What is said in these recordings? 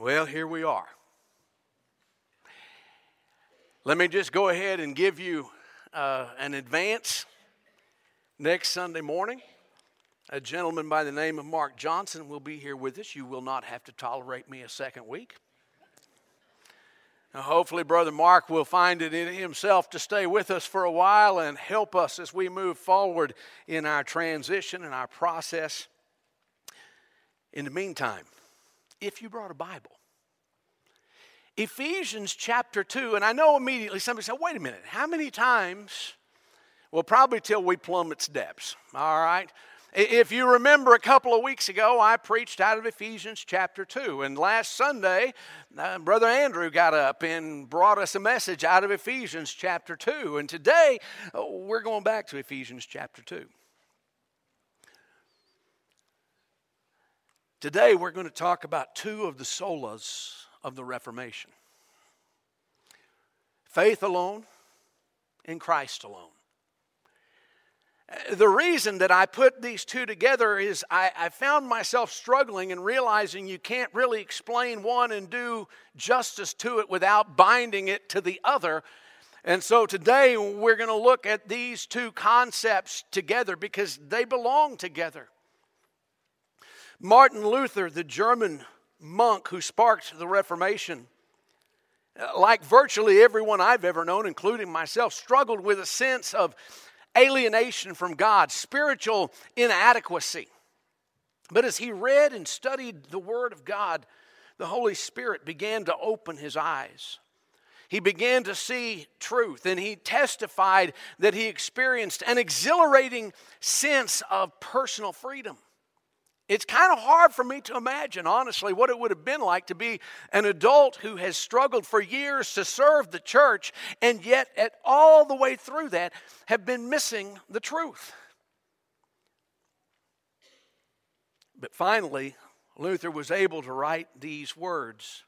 Well, here we are. Let me just go ahead and give you uh, an advance. Next Sunday morning, a gentleman by the name of Mark Johnson will be here with us. You will not have to tolerate me a second week. Now, hopefully, Brother Mark will find it in himself to stay with us for a while and help us as we move forward in our transition and our process. In the meantime, if you brought a Bible, Ephesians chapter 2, and I know immediately somebody said, wait a minute, how many times? Well, probably till we plumb its depths, all right? If you remember a couple of weeks ago, I preached out of Ephesians chapter 2. And last Sunday, uh, Brother Andrew got up and brought us a message out of Ephesians chapter 2. And today, uh, we're going back to Ephesians chapter 2. Today, we're going to talk about two of the solas of the Reformation faith alone and Christ alone. The reason that I put these two together is I, I, found myself struggling and realizing you can't really explain one and do justice to it without binding it to the other. And so today we're going to look at these two concepts together because they belong together. Martin Luther, the German monk who sparked the Reformation, like virtually everyone I've ever known, including myself, struggled with a sense of alienation from God, spiritual inadequacy. But as he read and studied the Word of God, the Holy Spirit began to open his eyes. He began to see truth, and he testified that he experienced an exhilarating sense of personal freedom. It's kind of hard for me to imagine, honestly, what it would have been like to be an adult who has struggled for years to serve the church and yet, at all the way through that, have been missing the truth. But finally, Luther was able to write these words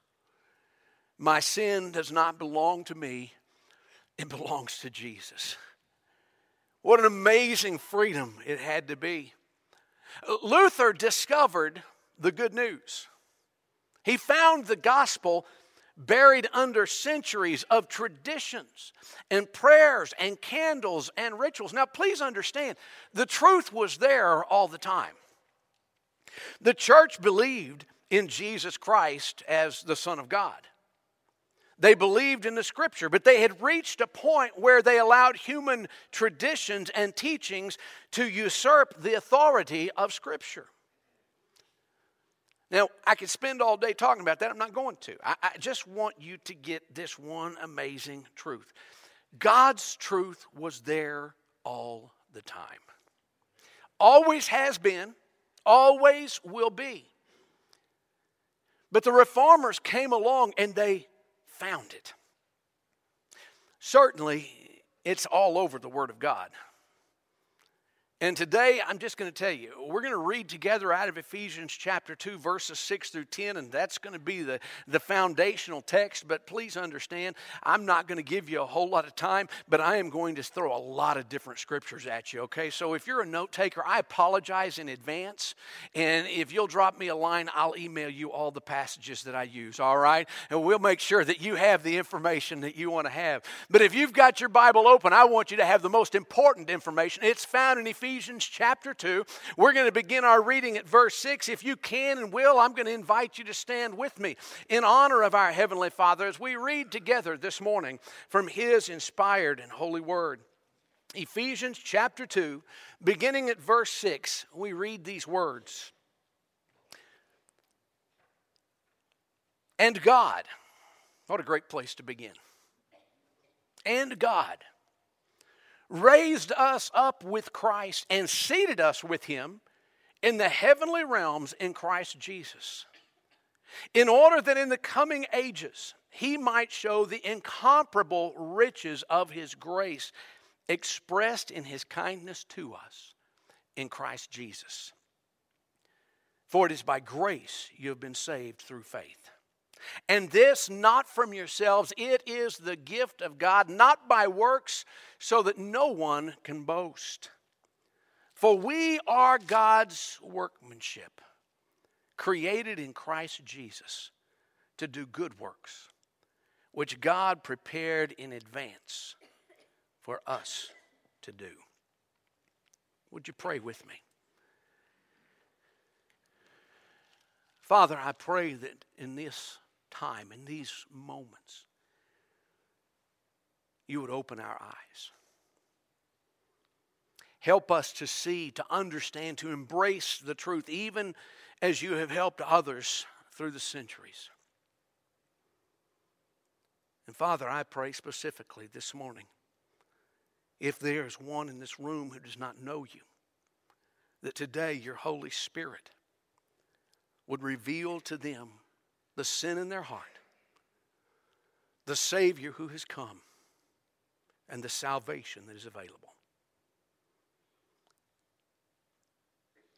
My sin does not belong to me, it belongs to Jesus. What an amazing freedom it had to be. Luther discovered the good news. He found the gospel buried under centuries of traditions and prayers and candles and rituals. Now, please understand, the truth was there all the time. The church believed in Jesus Christ as the Son of God. They believed in the scripture, but they had reached a point where they allowed human traditions and teachings to usurp the authority of scripture. Now, I could spend all day talking about that. I'm not going to. I, I, just want you to get this one amazing truth God's truth was there all the time. Always has been, always will be. But the reformers came along and they found it. Certainly, it's all over the Word of God. And today, I'm just going to tell you, we're going to read together out of Ephesians chapter 2, verses 6 through 10, and that's going to be the, the foundational text. But please understand, I'm not going to give you a whole lot of time, but I am going to throw a lot of different scriptures at you, okay? So if you're a note taker, I apologize in advance. And if you'll drop me a line, I'll email you all the passages that I use, all right? And we'll make sure that you have the information that you want to have. But if you've got your Bible open, I want you to have the most important information. It's found in Ephesians. Ephesians chapter 2. We're going to begin our reading at verse 6. If you can and will, I'm going to invite you to stand with me in honor of our Heavenly Father as we read together this morning from His inspired and holy word. Ephesians chapter 2, beginning at verse 6, we read these words. And God, what a great place to begin. And God raised us up with Christ and seated us with him in the heavenly realms in Christ Jesus, in order that in the coming ages he might show the incomparable riches of his grace expressed in his kindness to us in Christ Jesus. For it is by grace you have been saved through faith. And this not from yourselves, it is the gift of God, not by works, so that no one can boast. For we are God's workmanship, created in Christ Jesus to do good works, which God prepared in advance for us to do. Would you pray with me? Father, I pray that in this time, in these moments, you would open our eyes. Help us to see, to understand, to embrace the truth, even as you have helped others through the centuries. And Father, I pray specifically this morning if there is one in this room who does not know you, that today your Holy Spirit would reveal to them the sin in their heart, the Savior who has come, and the salvation that is available.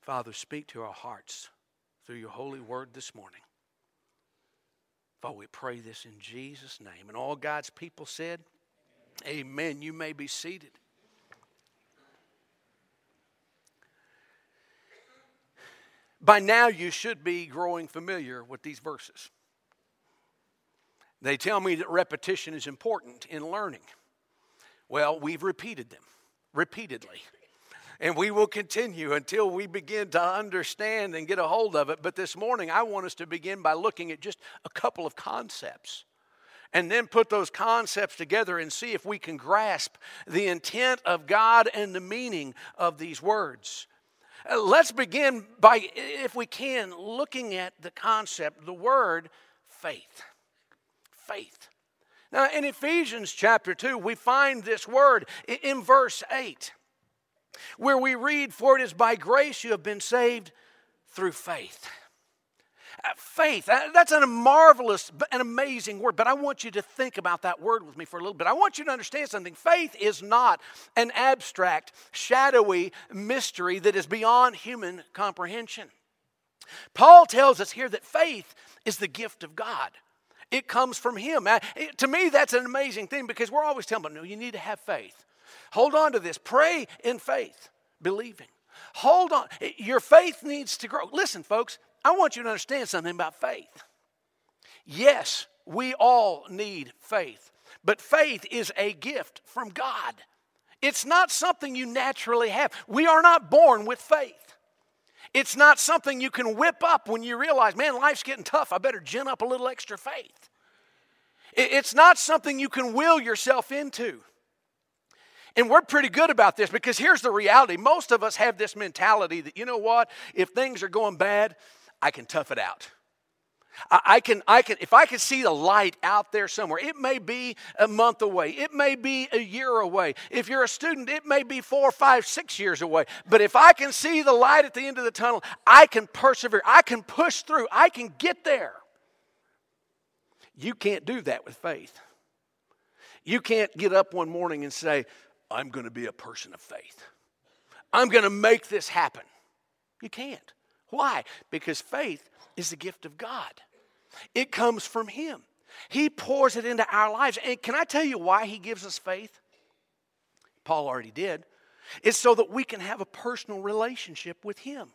Father, speak to our hearts through your holy word this morning. Father, we pray this in Jesus' name. And all God's people said, Amen. You may be seated. By now, you should be growing familiar with these verses. They tell me that repetition is important in learning. Well, we've repeated them repeatedly. And we will continue until we begin to understand and get a hold of it. But this morning, I want us to begin by looking at just a couple of concepts and then put those concepts together and see if we can grasp the intent of God and the meaning of these words. Uh, let's begin by, if we can, looking at the concept, the word faith. Faith. Now, in Ephesians chapter 2, we find this word in verse 8, where we read, For it is by grace you have been saved through faith. Uh, faith, uh, that's a marvelous and amazing word, but I want you to think about that word with me for a little bit. I want you to understand something. Faith is not an abstract, shadowy mystery that is beyond human comprehension. Paul tells us here that faith is the gift of God. It comes from Him. Uh, to me, that's an amazing thing because we're always telling them, no, you need to have faith. Hold on to this. Pray in faith, believing. Hold on. Your faith needs to grow. Listen, folks, I want you to understand something about faith. Yes, we all need faith, but faith is a gift from God. It's not something you naturally have. We are not born with faith. It's not something you can whip up when you realize, man, life's getting tough. I better gin up a little extra faith. It's not something you can will yourself into. And we're pretty good about this because here's the reality most of us have this mentality that, you know what, if things are going bad, I can tough it out. I can, I can, if I can see the light out there somewhere, it may be a month away, it may be a year away. If you're a student, it may be four, five, six years away. But if I can see the light at the end of the tunnel, I can persevere, I can push through, I can get there. You can't do that with faith. You can't get up one morning and say, I'm going to be a person of faith. I'm going to make this happen. You can't. Why? Because faith is the gift of God, it comes from Him. He pours it into our lives. And can I tell you why He gives us faith? Paul already did. It's so that we can have a personal relationship with Him.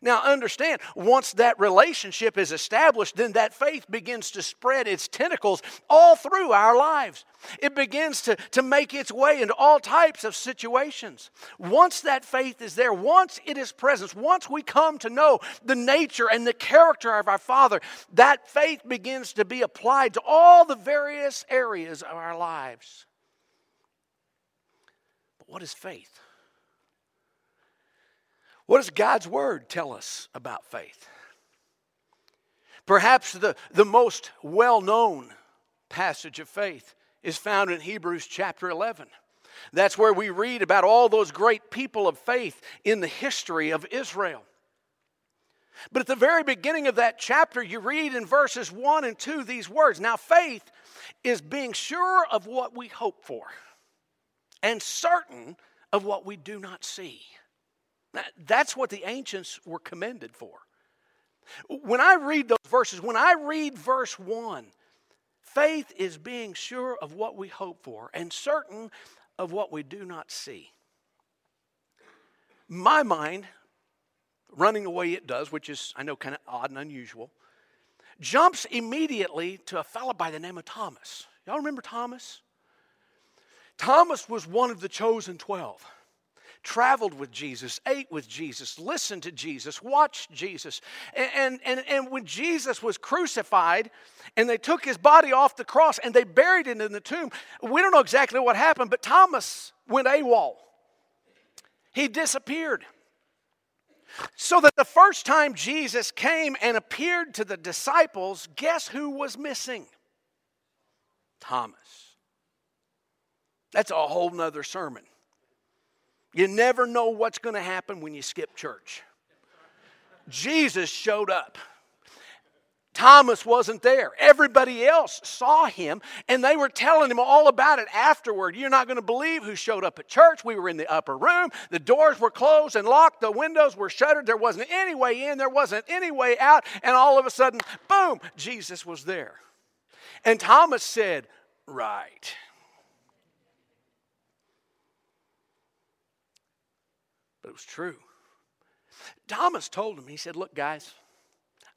Now, understand, once that relationship is established, then that faith begins to spread its tentacles all through our lives. It begins to, to make its way into all types of situations. Once that faith is there, once it is present, once we come to know the nature and the character of our Father, that faith begins to be applied to all the various areas of our lives. But what is faith? What does God's Word tell us about faith? Perhaps the, the most well known passage of faith is found in Hebrews chapter 11. That's where we read about all those great people of faith in the history of Israel. But at the very beginning of that chapter, you read in verses 1 and 2 these words Now, faith is being sure of what we hope for and certain of what we do not see. That's what the ancients were commended for. When I read those verses, when I read verse 1, faith is being sure of what we hope for and certain of what we do not see. My mind, running the way it does, which is, I know, kind of odd and unusual, jumps immediately to a fellow by the name of Thomas. Y'all remember Thomas? Thomas was one of the chosen 12 traveled with Jesus, ate with Jesus, listened to Jesus, watched Jesus. And, and, and when Jesus was crucified and they took his body off the cross and they buried it in the tomb, we don't know exactly what happened, but Thomas went AWOL. He disappeared. So that the first time Jesus came and appeared to the disciples, guess who was missing? Thomas. That's a whole nother sermon. You never know what's going to happen when you skip church. Jesus showed up. Thomas wasn't there. Everybody else saw him, and they were telling him all about it afterward. You're not going to believe who showed up at church. We were in the upper room. The doors were closed and locked. The windows were shuttered. There wasn't any way in, there wasn't any way out. And all of a sudden, boom, Jesus was there. And Thomas said, Right. But it was true. Thomas told him, he said, Look, guys,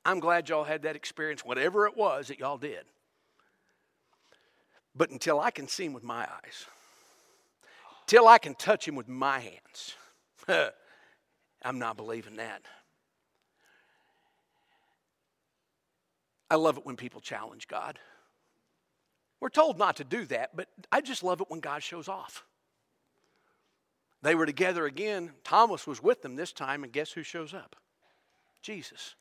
I'm glad y'all had that experience, whatever it was that y'all did. But until I can see him with my eyes, till I can touch him with my hands, I'm not believing that. I love it when people challenge God. We're told not to do that, but I just love it when God shows off. They were together again. Thomas was with them this time, and guess who shows up? Jesus.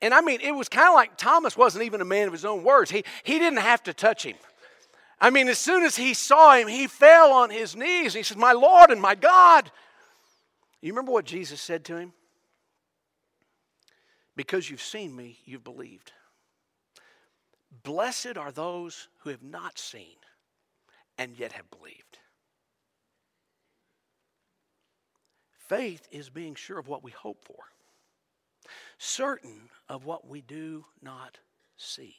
And I mean, it was kind of like Thomas wasn't even a man of his own words. He, he didn't have to touch him. I mean, as soon as he saw him, he fell on his knees. He said, My Lord and my God. You remember what Jesus said to him? Because you've seen me, you've believed. Blessed are those who have not seen and yet have believed. Faith is being sure of what we hope for certain of what we do not see.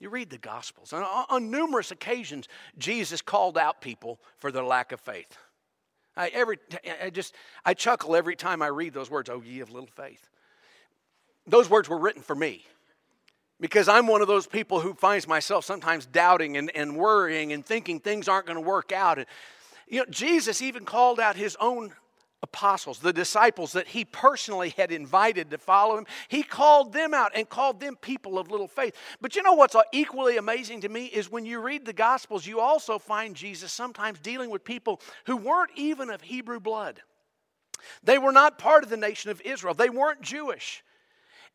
You read the Gospels, and on numerous occasions, Jesus called out people for their lack of faith. I, every, I just, I chuckle every time I read those words, oh, ye of little faith. Those words were written for me because I'm one of those people who finds myself sometimes doubting and, and worrying and thinking things aren't going to work out. And, you know, Jesus even called out his own apostles, the disciples that he personally had invited to follow him, he called them out and called them people of little faith. But you know what's equally amazing to me is when you read the Gospels, you also find Jesus sometimes dealing with people who weren't even of Hebrew blood. They were not part of the nation of Israel, they weren't Jewish.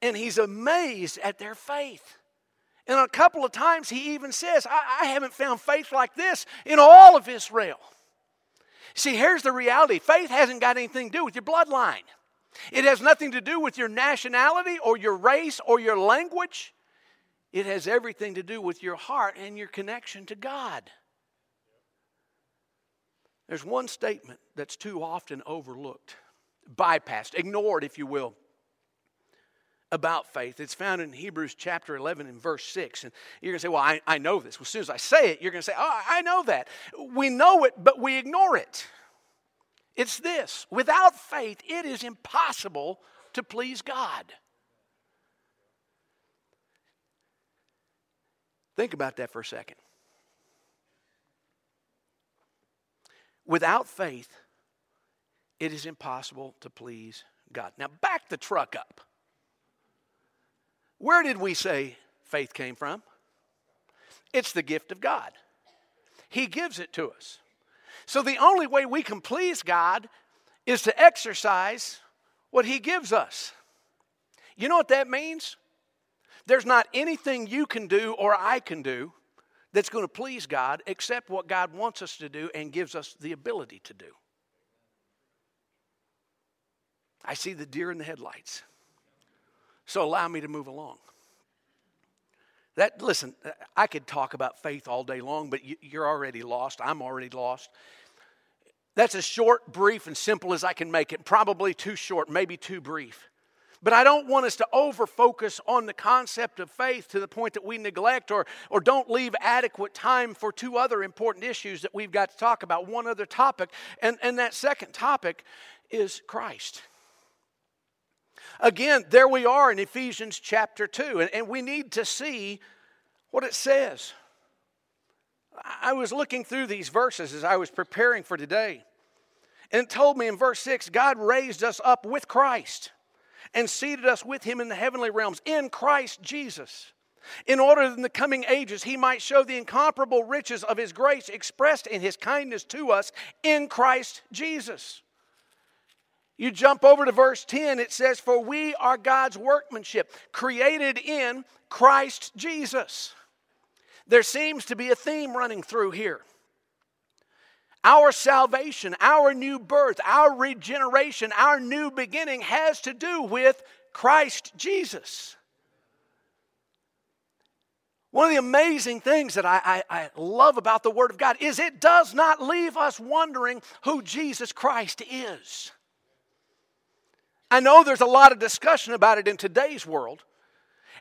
And he's amazed at their faith. And a couple of times he even says, I, I haven't found faith like this in all of Israel. See, here's the reality faith hasn't got anything to do with your bloodline, it has nothing to do with your nationality or your race or your language. It has everything to do with your heart and your connection to God. There's one statement that's too often overlooked, bypassed, ignored, if you will, about faith. It's found in Hebrews chapter 11 and verse 6. And you're going to say, Well, I, I know this. Well, as soon as I say it, you're going to say, Oh, I know that. We know it, but we ignore it. It's this without faith, it is impossible to please God. Think about that for a second. Without faith, it is impossible to please God. Now, back the truck up. Where did we say faith came from? It's the gift of God. He gives it to us. So the only way we can please God is to exercise what He gives us. You know what that means? There's not anything you can do or I can do that's going to please God except what God wants us to do and gives us the ability to do. I see the deer in the headlights. So allow me to move along. That listen, I could talk about faith all day long, but you're already lost. I'm already lost. That's as short, brief, and simple as I can make it. Probably too short, maybe too brief. But I don't want us to over focus on the concept of faith to the point that we neglect or, or don't leave adequate time for two other important issues that we've got to talk about. One other topic, and, and that second topic is Christ. Again, there we are in Ephesians chapter 2, and, and we need to see what it says. I was looking through these verses as I was preparing for today, and it told me in verse 6 God raised us up with Christ and seated us with him in the heavenly realms in Christ Jesus in order that in the coming ages he might show the incomparable riches of his grace expressed in his kindness to us in Christ Jesus. You jump over to verse 10, it says, For we are God's workmanship, created in Christ Jesus. There seems to be a theme running through here. Our salvation, our new birth, our regeneration, our new beginning has to do with Christ Jesus. One of the amazing things that I, I, I, love about the Word of God is it does not leave us wondering who Jesus Christ is. I know there's a lot of discussion about it in today's world.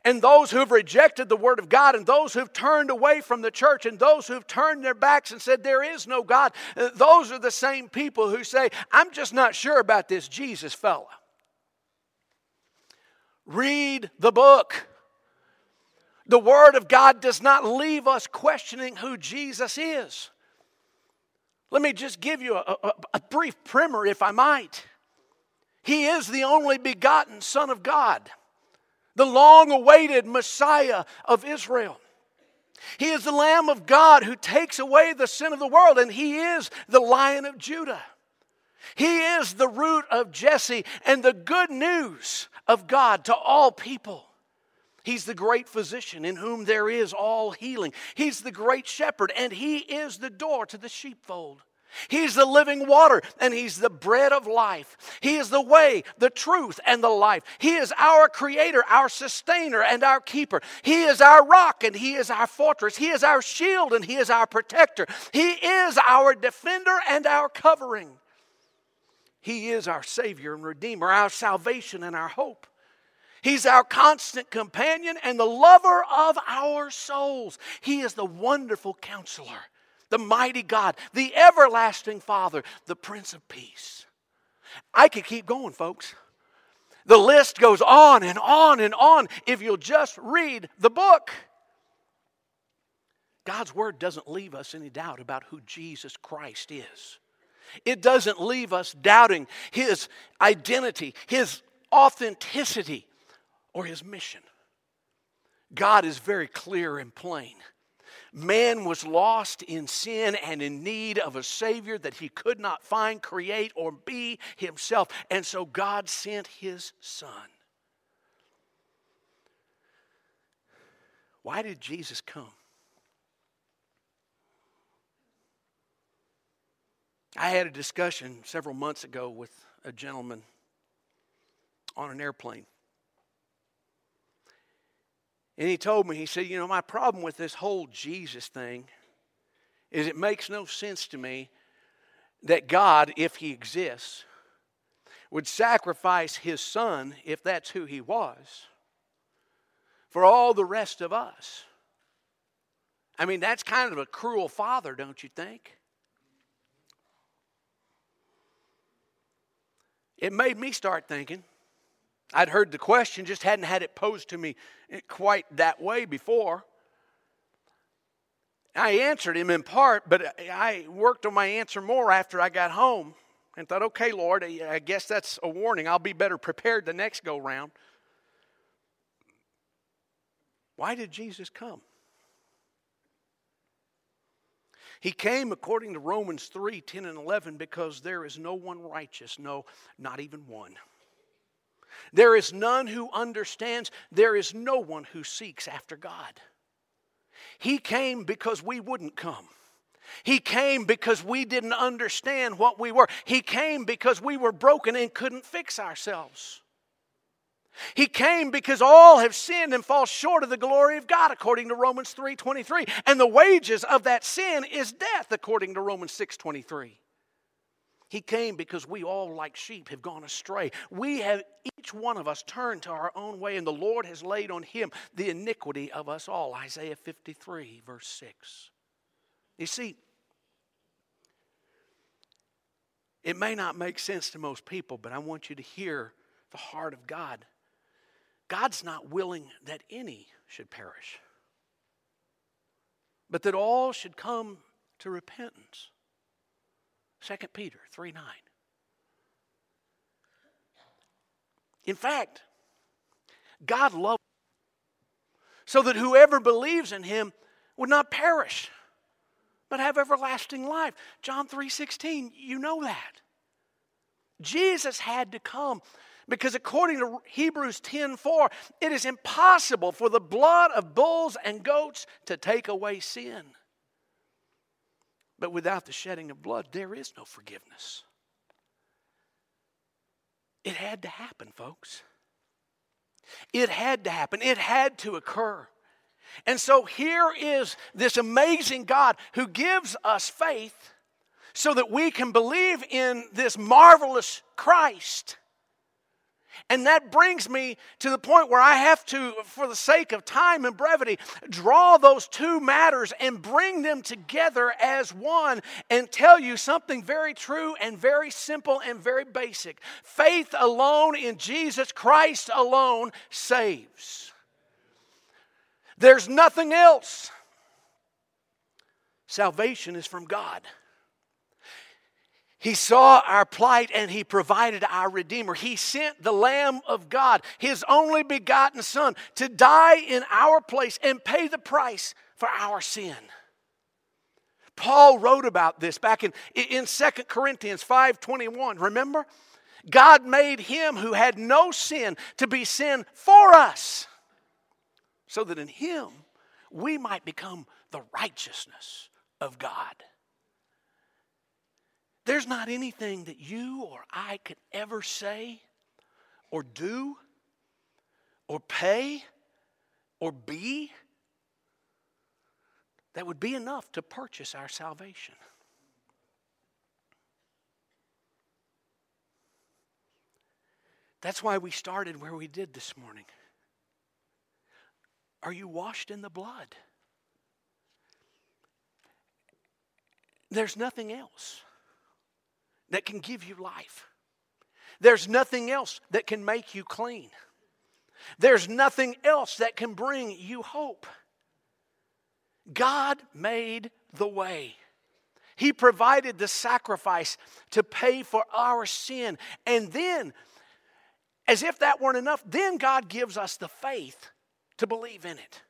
And those who've rejected the Word of God, and those who've turned away from the church, and those who've turned their backs and said, There is no God, uh, those are the same people who say, I'm just not sure about this Jesus fella. Read the book. The Word of God does not leave us questioning who Jesus is. Let me just give you a, a, a, brief primer, if I might. He is the only begotten Son of God, the long awaited Messiah of Israel. He is the Lamb of God who takes away the sin of the world, and He is the Lion of Judah. He is the root of Jesse and the good news of God to all people. He's the great physician in whom there is all healing. He's the great shepherd, and He is the door to the sheepfold. He's the living water, and He's the bread of life. He is the way, the truth, and the life. He is our creator, our sustainer, and our keeper. He is our rock, and He is our fortress. He is our shield, and He is our protector. He is our defender and our covering. He is our Savior and Redeemer, our salvation and our hope. He's our constant companion and the lover of our souls. He is the wonderful counselor, the mighty God, the everlasting Father, the Prince of Peace. I could keep going, folks. The list goes on and on and on if you'll just read the book. God's Word doesn't leave us any doubt about who Jesus Christ is. It doesn't leave us doubting His identity, His authenticity or his mission. God is very clear and plain. Man was lost in sin and in need of a Savior that he could not find, create, or be himself. And so God sent his Son. Why did Jesus come? I had a discussion several months ago with a gentleman on an airplane. And he told me, he said, You know, my problem with this whole Jesus thing is it makes no sense to me that God, if he exists, would sacrifice his son, if that's who he was, for all the rest of us. I mean, that's kind of a cruel father, don't you think? It made me start thinking I'd heard the question, just hadn't had it posed to me quite that way before. I answered him in part, but I worked on my answer more after I got home and thought, okay, Lord, I guess that's a warning. I'll be better prepared the next go round. Why did Jesus come? He came according to Romans 3 10 and 11 because there is no one righteous, no, not even one. There is none who understands. There is no one who seeks after God. He came because we wouldn't come. He came because we didn't understand what we were. He came because we were broken and couldn't fix ourselves. He came because all have sinned and fall short of the glory of God according to Romans 3:23 and the wages of that sin is death according to Romans 6:23. He came because we all, like sheep, have gone astray. We have, each one of us, turned to our own way, and the Lord has laid on him the iniquity of us all. Isaiah 53, verse 6. You see, it may not make sense to most people, but I want you to hear the heart of God God's not willing that any should perish, but that all should come to repentance. 2 Peter 3 9. In fact, God loved so that whoever believes in him would not perish but have everlasting life. John 3:16, you know that. Jesus had to come because according to Hebrews 10:4, it is impossible for the blood of bulls and goats to take away sin. But without the shedding of blood, there is no forgiveness. It had to happen, folks. It had to happen. It had to occur. And so here is this amazing God who gives us faith so that we can believe in this marvelous Christ. And that brings me to the point where I have to, for the sake of time and brevity, draw those two matters and bring them together as one and tell you something very true and very simple and very basic. Faith alone in Jesus Christ alone saves. There's nothing else. Salvation is from God. He saw our plight and He provided our Redeemer. He sent the Lamb of God, His only begotten Son, to die in our place and pay the price for our sin. Paul wrote about this back in, in 2 Corinthians 5:21. Remember? God made him who had no sin to be sin for us, so that in him we might become the righteousness of God. There's not anything that you or I could ever say or do or pay or be that would be enough to purchase our salvation. That's why we started where we did this morning. Are you washed in the blood? There's nothing else that can give you life. There's nothing else that can make you clean. There's nothing else that can bring you hope. God made the way. He provided the sacrifice to pay for our sin. And then, as if that weren't enough, then God gives us the faith to believe in it.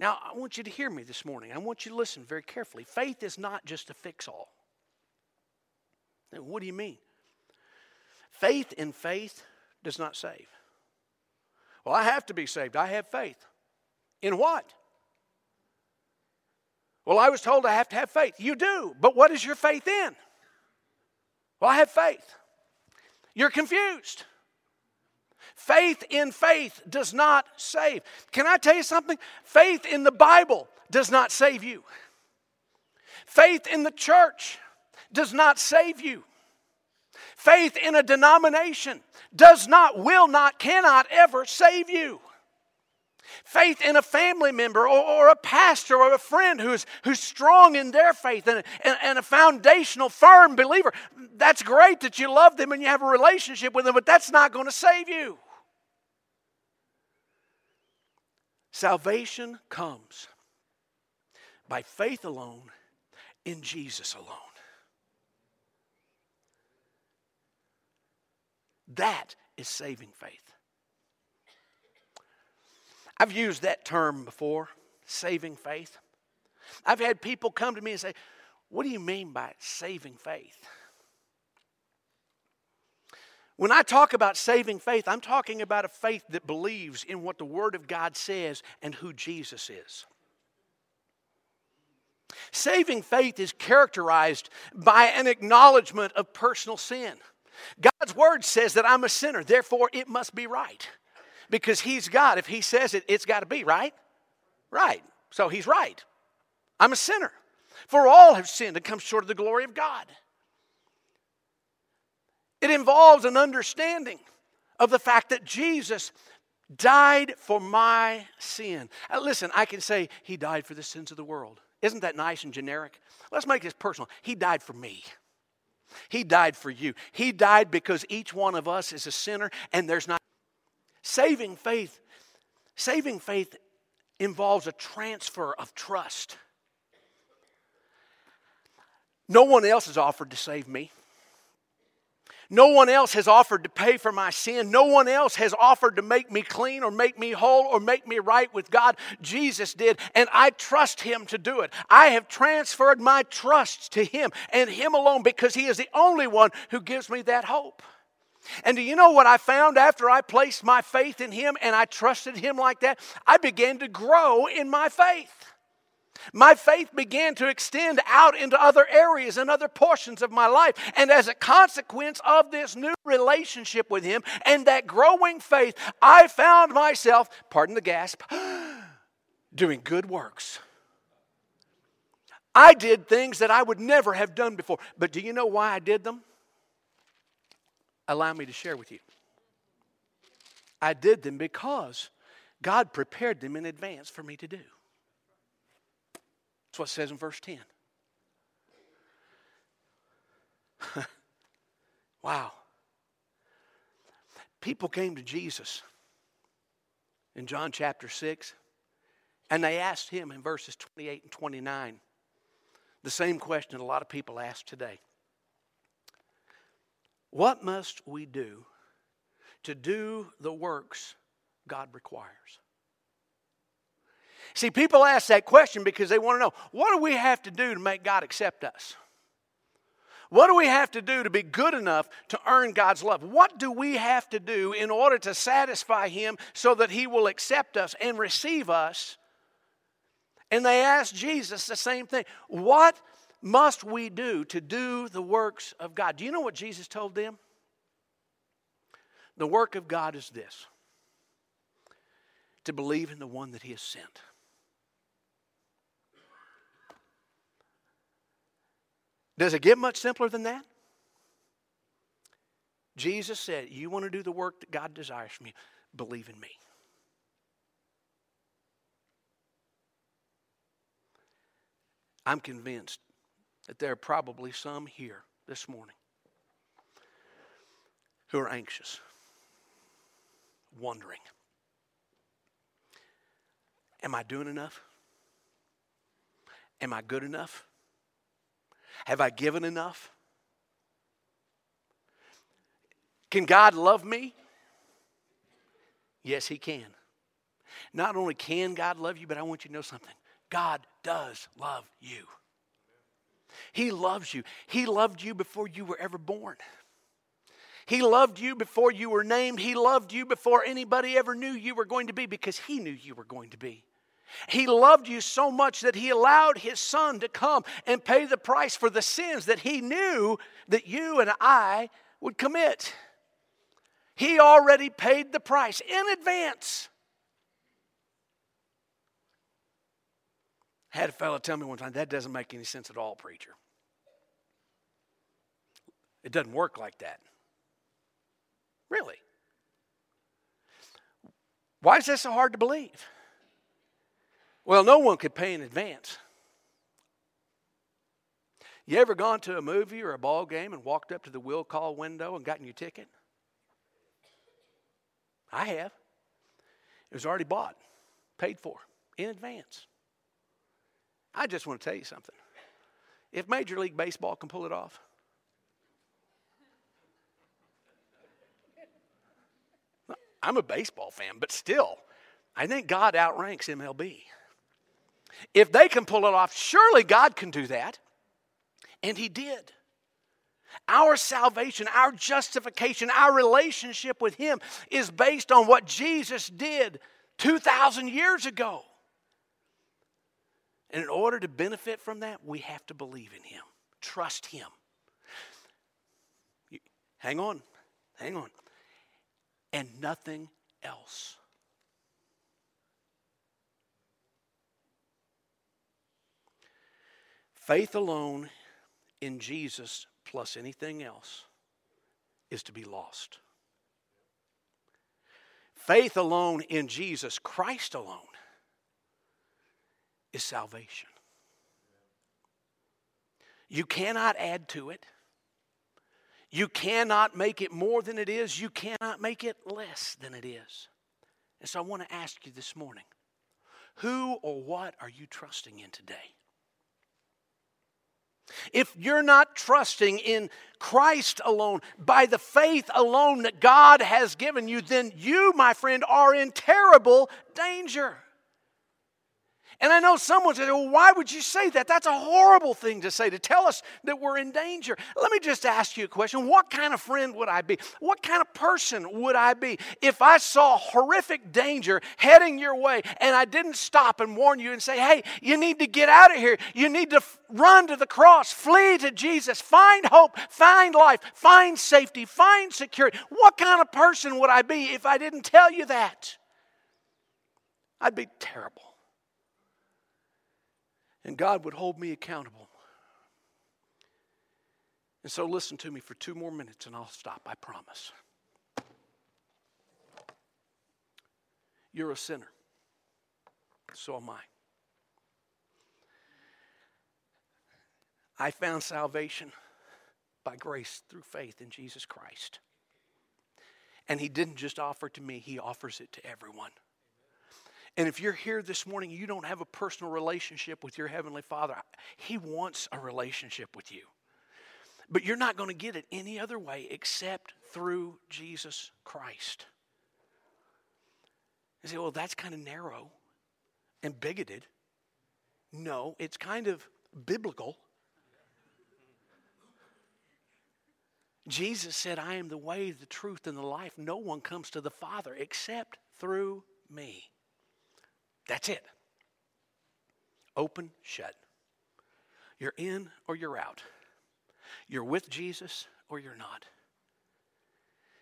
Now, I want you to hear me this morning. I want you to listen very carefully. Faith is not just a fix all. What do you mean? Faith in faith does not save. Well, I have to be saved. I have faith. In what? Well, I was told I have to have faith. You do, but what is your faith in? Well, I have faith. You're confused. Faith in faith does not save. Can I tell you something? Faith in the Bible does not save you. Faith in the church does not save you. Faith in a denomination does not, will not, cannot ever save you. Faith in a family member or, or a pastor or a friend who's, who's strong in their faith and, and, and a foundational, firm believer. That's great that you love them and you have a relationship with them, but that's not going to save you. Salvation comes by faith alone in Jesus alone. That is saving faith. I've used that term before, saving faith. I've had people come to me and say, What do you mean by saving faith? When I talk about saving faith, I'm talking about a faith that believes in what the Word of God says and who Jesus is. Saving faith is characterized by an acknowledgement of personal sin. God's word says that I'm a sinner, therefore it must be right. Because He's God. If He says it, it's got to be, right? Right. So He's right. I'm a sinner. For all have sinned and come short of the glory of God. It involves an understanding of the fact that Jesus died for my sin. Uh, listen, I can say He died for the sins of the world. Isn't that nice and generic? Let's make this personal. He died for me. He died for you. He died because each one of us is a sinner, and there's not. Saving faith, saving faith involves a transfer of trust. No one else has offered to save me. No one else has offered to pay for my sin. No one else has offered to make me clean or make me whole or make me right with God. Jesus did, and I trust Him to do it. I have transferred my trust to Him and Him alone because He is the only one who gives me that hope. And do you know what I found after I placed my faith in Him and I trusted Him like that? I began to grow in my faith. My faith began to extend out into other areas and other portions of my life. And as a consequence of this new relationship with Him and that growing faith, I found myself, pardon the gasp, doing good works. I did things that I would never have done before. But do you know why I did them? Allow me to share with you. I did them because God prepared them in advance for me to do. That's what it says in verse 10. wow. People came to Jesus in John chapter 6, and they asked him in verses 28 and 29 the same question a lot of people ask today What must we do to do the works God requires? See, people ask that question because they want to know what do we have to do to make God accept us? What do we have to do to be good enough to earn God's love? What do we have to do in order to satisfy Him so that He will accept us and receive us? And they ask Jesus the same thing What must we do to do the works of God? Do you know what Jesus told them? The work of God is this to believe in the one that He has sent. Does it get much simpler than that? Jesus said, You want to do the work that God desires from you? Believe in me. I'm convinced that there are probably some here this morning who are anxious, wondering Am I doing enough? Am I good enough? Have I given enough? Can God love me? Yes, He can. Not only can God love you, but I want you to know something God does love you. He loves you. He loved you before you were ever born. He loved you before you were named. He loved you before anybody ever knew you were going to be because He knew you were going to be. He loved you so much that he allowed his son to come and pay the price for the sins that he knew that you and I would commit. He already paid the price in advance. I had a fellow tell me one time, that doesn't make any sense at all, preacher. It doesn't work like that. Really? Why is that so hard to believe? Well, no one could pay in advance. You ever gone to a movie or a ball game and walked up to the will call window and gotten your ticket? I have. It was already bought, paid for in advance. I just want to tell you something. If Major League Baseball can pull it off, I'm a baseball fan, but still, I think God outranks MLB. If they can pull it off, surely God can do that. And He did. Our salvation, our justification, our relationship with Him is based on what Jesus did 2,000 years ago. And in order to benefit from that, we have to believe in Him, trust Him. Hang on, hang on. And nothing else. Faith alone in Jesus plus anything else is to be lost. Faith alone in Jesus Christ alone is salvation. You cannot add to it. You cannot make it more than it is. You cannot make it less than it is. And so I want to ask you this morning who or what are you trusting in today? If you're not trusting in Christ alone, by the faith alone that God has given you, then you, my friend, are in terrible danger. And I know someone said, well, why would you say that? That's a horrible thing to say, to tell us that we're in danger. Let me just ask you a question. What kind of friend would I be? What kind of person would I be if I saw horrific danger heading your way and I didn't stop and warn you and say, hey, you need to get out of here. You need to run to the cross, flee to Jesus, find hope, find life, find safety, find security. What kind of person would I be if I didn't tell you that? I'd be terrible and God would hold me accountable. And so, listen to me for two more minutes and I'll stop, I promise. You're a sinner. So am I. I found salvation by grace through faith in Jesus Christ. And He didn't just offer it to me, He offers it to everyone. And if you're here this morning, you don't have a personal relationship with your Heavenly Father, He wants a relationship with you. But you're not going to get it any other way except through Jesus Christ. You say, well, that's kind of narrow and bigoted. No, it's kind of biblical. Jesus said, I am the way, the truth, and the life. No one comes to the Father except through me. That's it. Open, shut. You're in or you're out. You're with Jesus or you're not.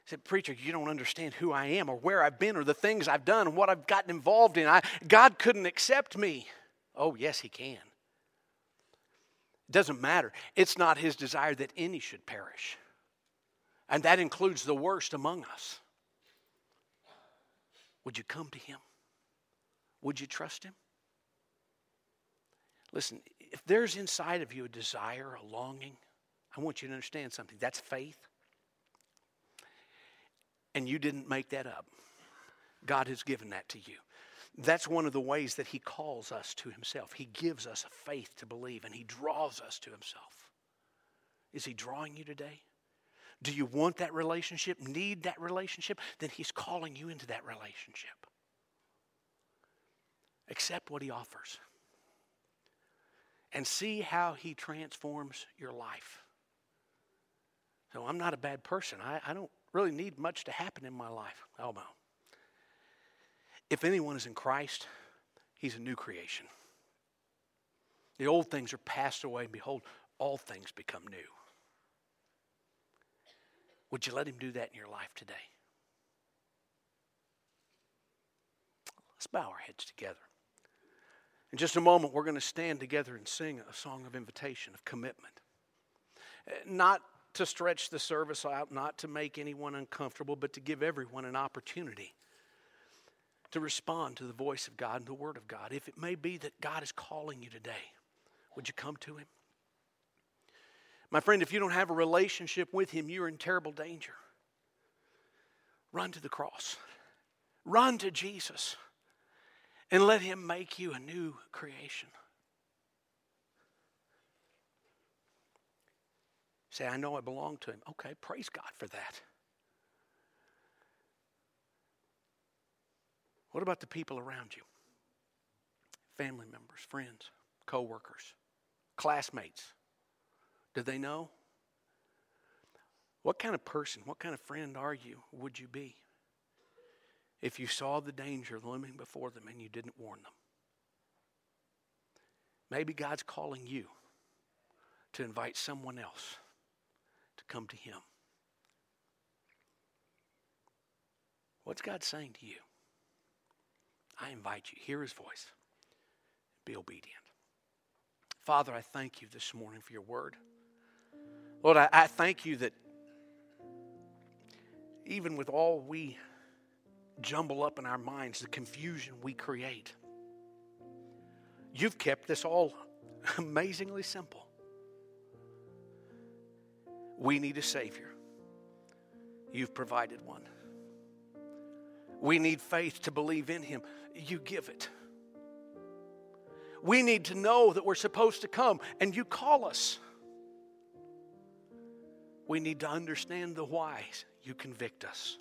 I said, Preacher, you don't understand who I am or where I've been or the things I've done and what I've gotten involved in. I, God couldn't accept me. Oh, yes, He can. It doesn't matter. It's not His desire that any should perish, and that includes the worst among us. Would you come to Him? Would you trust him? Listen, if there's inside of you a desire, a longing, I want you to understand something. That's faith. And you didn't make that up. God has given that to you. That's one of the ways that He calls us to Himself. He gives us a faith to believe and He draws us to Himself. Is He drawing you today? Do you want that relationship, need that relationship? Then He's calling you into that relationship. Accept what He offers and see how He transforms your life. So, I'm not a bad person. I, I don't really need much to happen in my life. Oh, no. If anyone is in Christ, he's a new creation. The old things are passed away, and behold, all things become new. Would you let him do that in your life today? Let's bow our heads together. In just a moment, we're going to stand together and sing a song of invitation, of commitment. Eh, not to stretch the service out, not to make anyone uncomfortable, but to give everyone an opportunity to respond to the voice of God and the Word of God. If it may be that God is calling you today, would you come to Him? My friend, if you don't have a relationship with Him, you're in terrible danger. Run to the cross, run to Jesus and let Him make you a new creation. Say, I know I belong to Him. Okay, praise God for that. What about the people around you? Family members, friends, co workers, classmates. Do they know? What kind of person, what kind of friend are you, would you be? If you saw the danger looming before them and you didn't warn them. Maybe God's calling you to invite someone else to come to Him. What's God saying to you? I invite you. Hear His voice. Be obedient. Father, I thank you this morning for your word. Lord, I, I thank you that even with all we jumble up in our minds, the confusion we create. You've kept this all amazingly simple. We need a Savior. You've provided one. We need faith to believe in Him. You give it. We need to know that we're supposed to come, and you call us. We need to understand the whys. You convict us.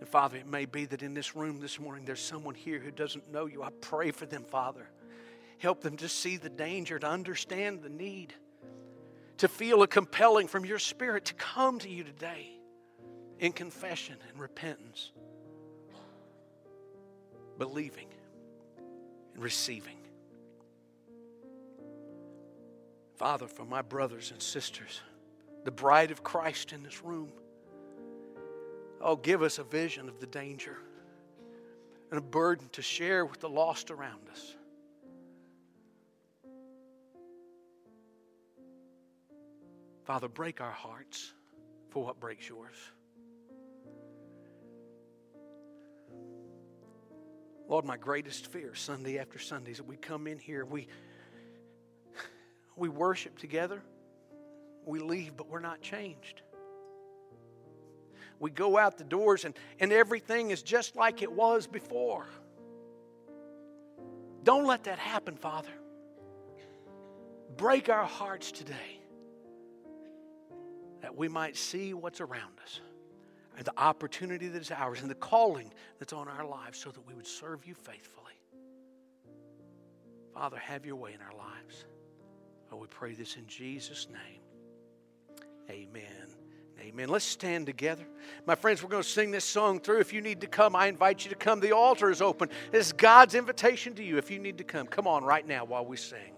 And Father, it may be that in this room this morning there's someone here who doesn't know you. I pray for them, Father. Help them to see the danger, to understand the need, to feel a compelling from your spirit to come to you today in confession and repentance, believing and receiving. Father, for my brothers and sisters, the bride of Christ in this room, oh, give us a vision of the danger and a burden to share with the lost around us. Father, break our hearts for what breaks yours. Lord, my greatest fear Sunday after Sunday is that we come in here, we, we worship together, we leave, but we're not changed. We go out the doors and, and everything is just like it was before. Don't let that happen, Father. Break our hearts today that we might see what's around us and the opportunity that is ours and the calling that's on our lives so that we would serve you faithfully. Father, have your way in our lives. Oh, we pray this in Jesus' name. Amen. Amen. Let's stand together. My friends, we're going to sing this song through. If you need to come, I invite you to come. The altar is open. It's God's invitation to you if you need to come. Come on right now while we sing.